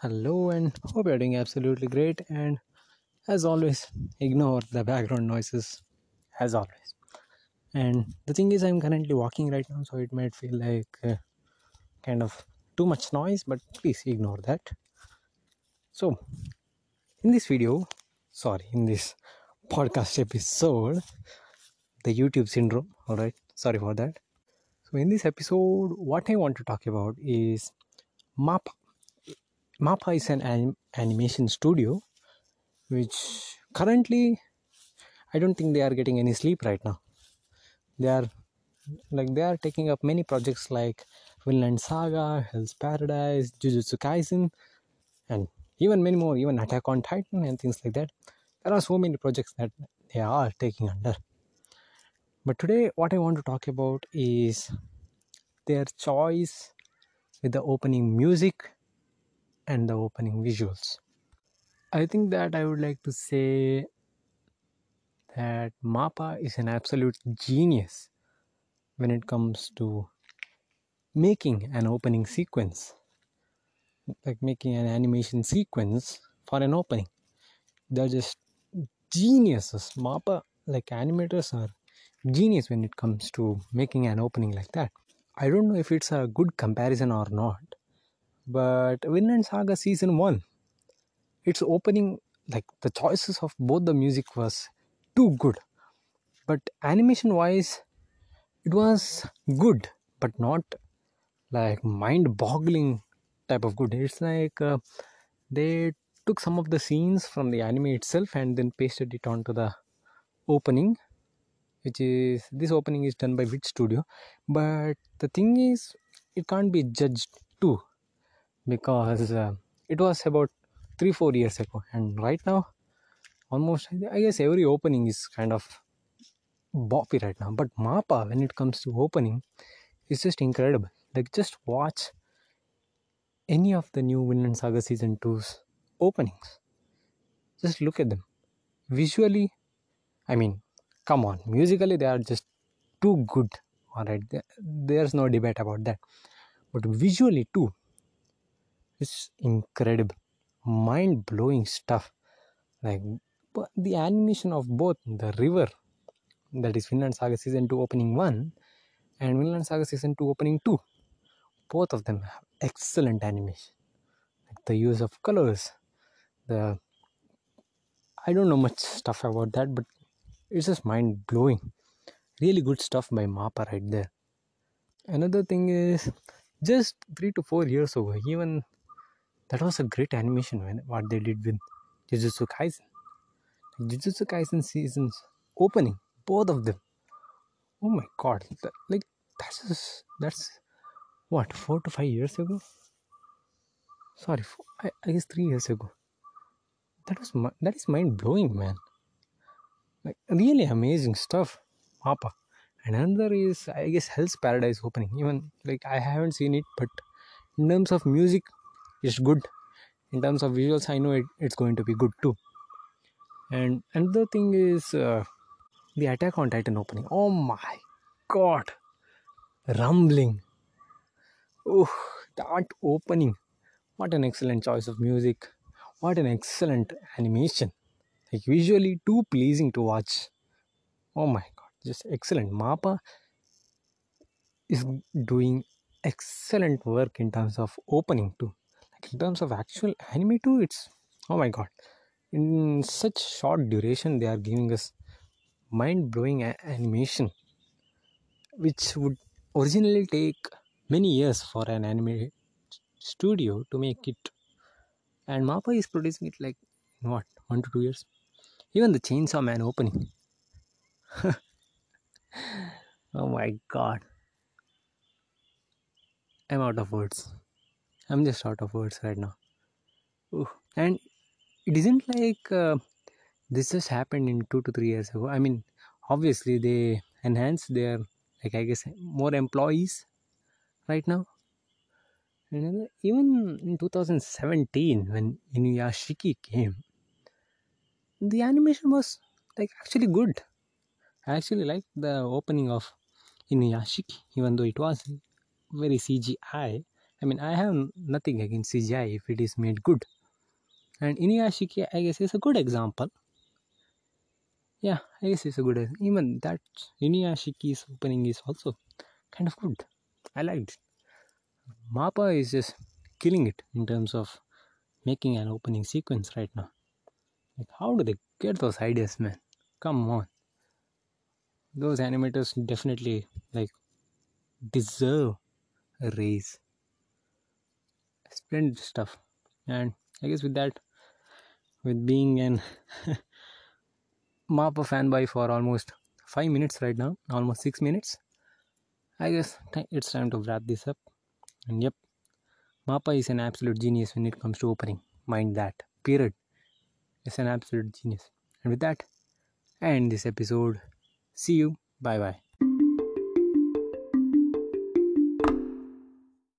Hello, and hope you're doing absolutely great. And as always, ignore the background noises, as always. And the thing is, I'm currently walking right now, so it might feel like uh, kind of too much noise, but please ignore that. So, in this video, sorry, in this podcast episode, the YouTube syndrome, all right, sorry for that. So, in this episode, what I want to talk about is MAPPA. MAPPA is an anim- animation studio which currently I don't think they are getting any sleep right now. They are like they are taking up many projects like Vinland Saga, Hell's Paradise, Jujutsu Kaisen, and even many more, even Attack on Titan and things like that. There are so many projects that they are taking under. But today, what I want to talk about is their choice with the opening music and the opening visuals. I think that I would like to say that MAPPA is an absolute genius when it comes to making an opening sequence, like making an animation sequence for an opening. They're just geniuses. MAPPA, like animators, are genius when it comes to making an opening like that. I don't know if it's a good comparison or not, but Vinland Saga season one, its opening, like the choices of both the music was too good, but animation wise, it was good, but not like mind-boggling type of good. It's like uh, they took some of the scenes from the anime itself and then pasted it onto the opening which is this opening is done by which studio. But the thing is it can't be judged too because uh, it was about three four years ago. And right now almost i guess every opening is kind of boppy right now. But mappa when it comes to opening is just incredible. Like just watch any of the new Vinland Saga season 2's openings. Just look at them. Visually i mean come on. Musically they are just too good. All right. There's no debate about that. But visually too it's incredible. Mind-blowing stuff. Like the animation of both the river that is Vinland Saga season 2 opening 1 and Vinland Saga season 2 opening 2 both of them have excellent animation. Like the use of colors the I don't know much stuff about that but it's just mind blowing really good stuff by Mappa right there. Another thing is just 3 to 4 years ago even that was a great animation when what they did with Jujutsu Kaisen. Jujutsu Kaisen seasons opening both of them. Oh my god that, like that's just, that's what 4 to 5 years ago? Sorry four, I, I guess 3 years ago. That was that is mind blowing man. Like really amazing stuff Mappa. And another is I guess Hell's Paradise opening. Even like I haven't seen it but in terms of music it's good. In terms of visuals I know it, it's going to be good too. And another thing is uh, the Attack on Titan opening. Oh my god. Rumbling. Oh that opening. What an excellent choice of music. What an excellent animation. Like visually too pleasing to watch. Oh my god just excellent. Mappa is doing excellent work in terms of opening too in terms of actual anime too it's oh my god. In such short duration they are giving us mind-blowing a- animation which would originally take many years for an anime studio to make it. And mappa is producing it like what one to two years. Even the chainsaw man opening. Oh my god. I'm out of words i'm just out of words right now. Ooh. and it isn't like uh, this just happened in two to three years ago. I mean obviously they enhanced their like i guess more employees right now. And even in 2017 when inuyashiki came the animation was like actually good. I actually liked the opening of inuyashiki even though it was very cgi I mean, I have nothing against CGI if it is made good. And Inuyashiki, I guess, is a good example. Yeah, I guess it's a good. Even that Inuyashiki's opening is also kind of good. I liked it. Mappa is just killing it in terms of making an opening sequence right now. Like, how do they get those ideas, man? Come on. Those animators definitely like deserve a raise. Splendid stuff. And I guess with that, with being an Mappa fanboy for almost five minutes right now, almost six minutes, I guess it's time to wrap this up. And yep, Mappa is an absolute genius when it comes to opening. Mind that. Period. It's an absolute genius. And with that, end this episode. See you. Bye bye.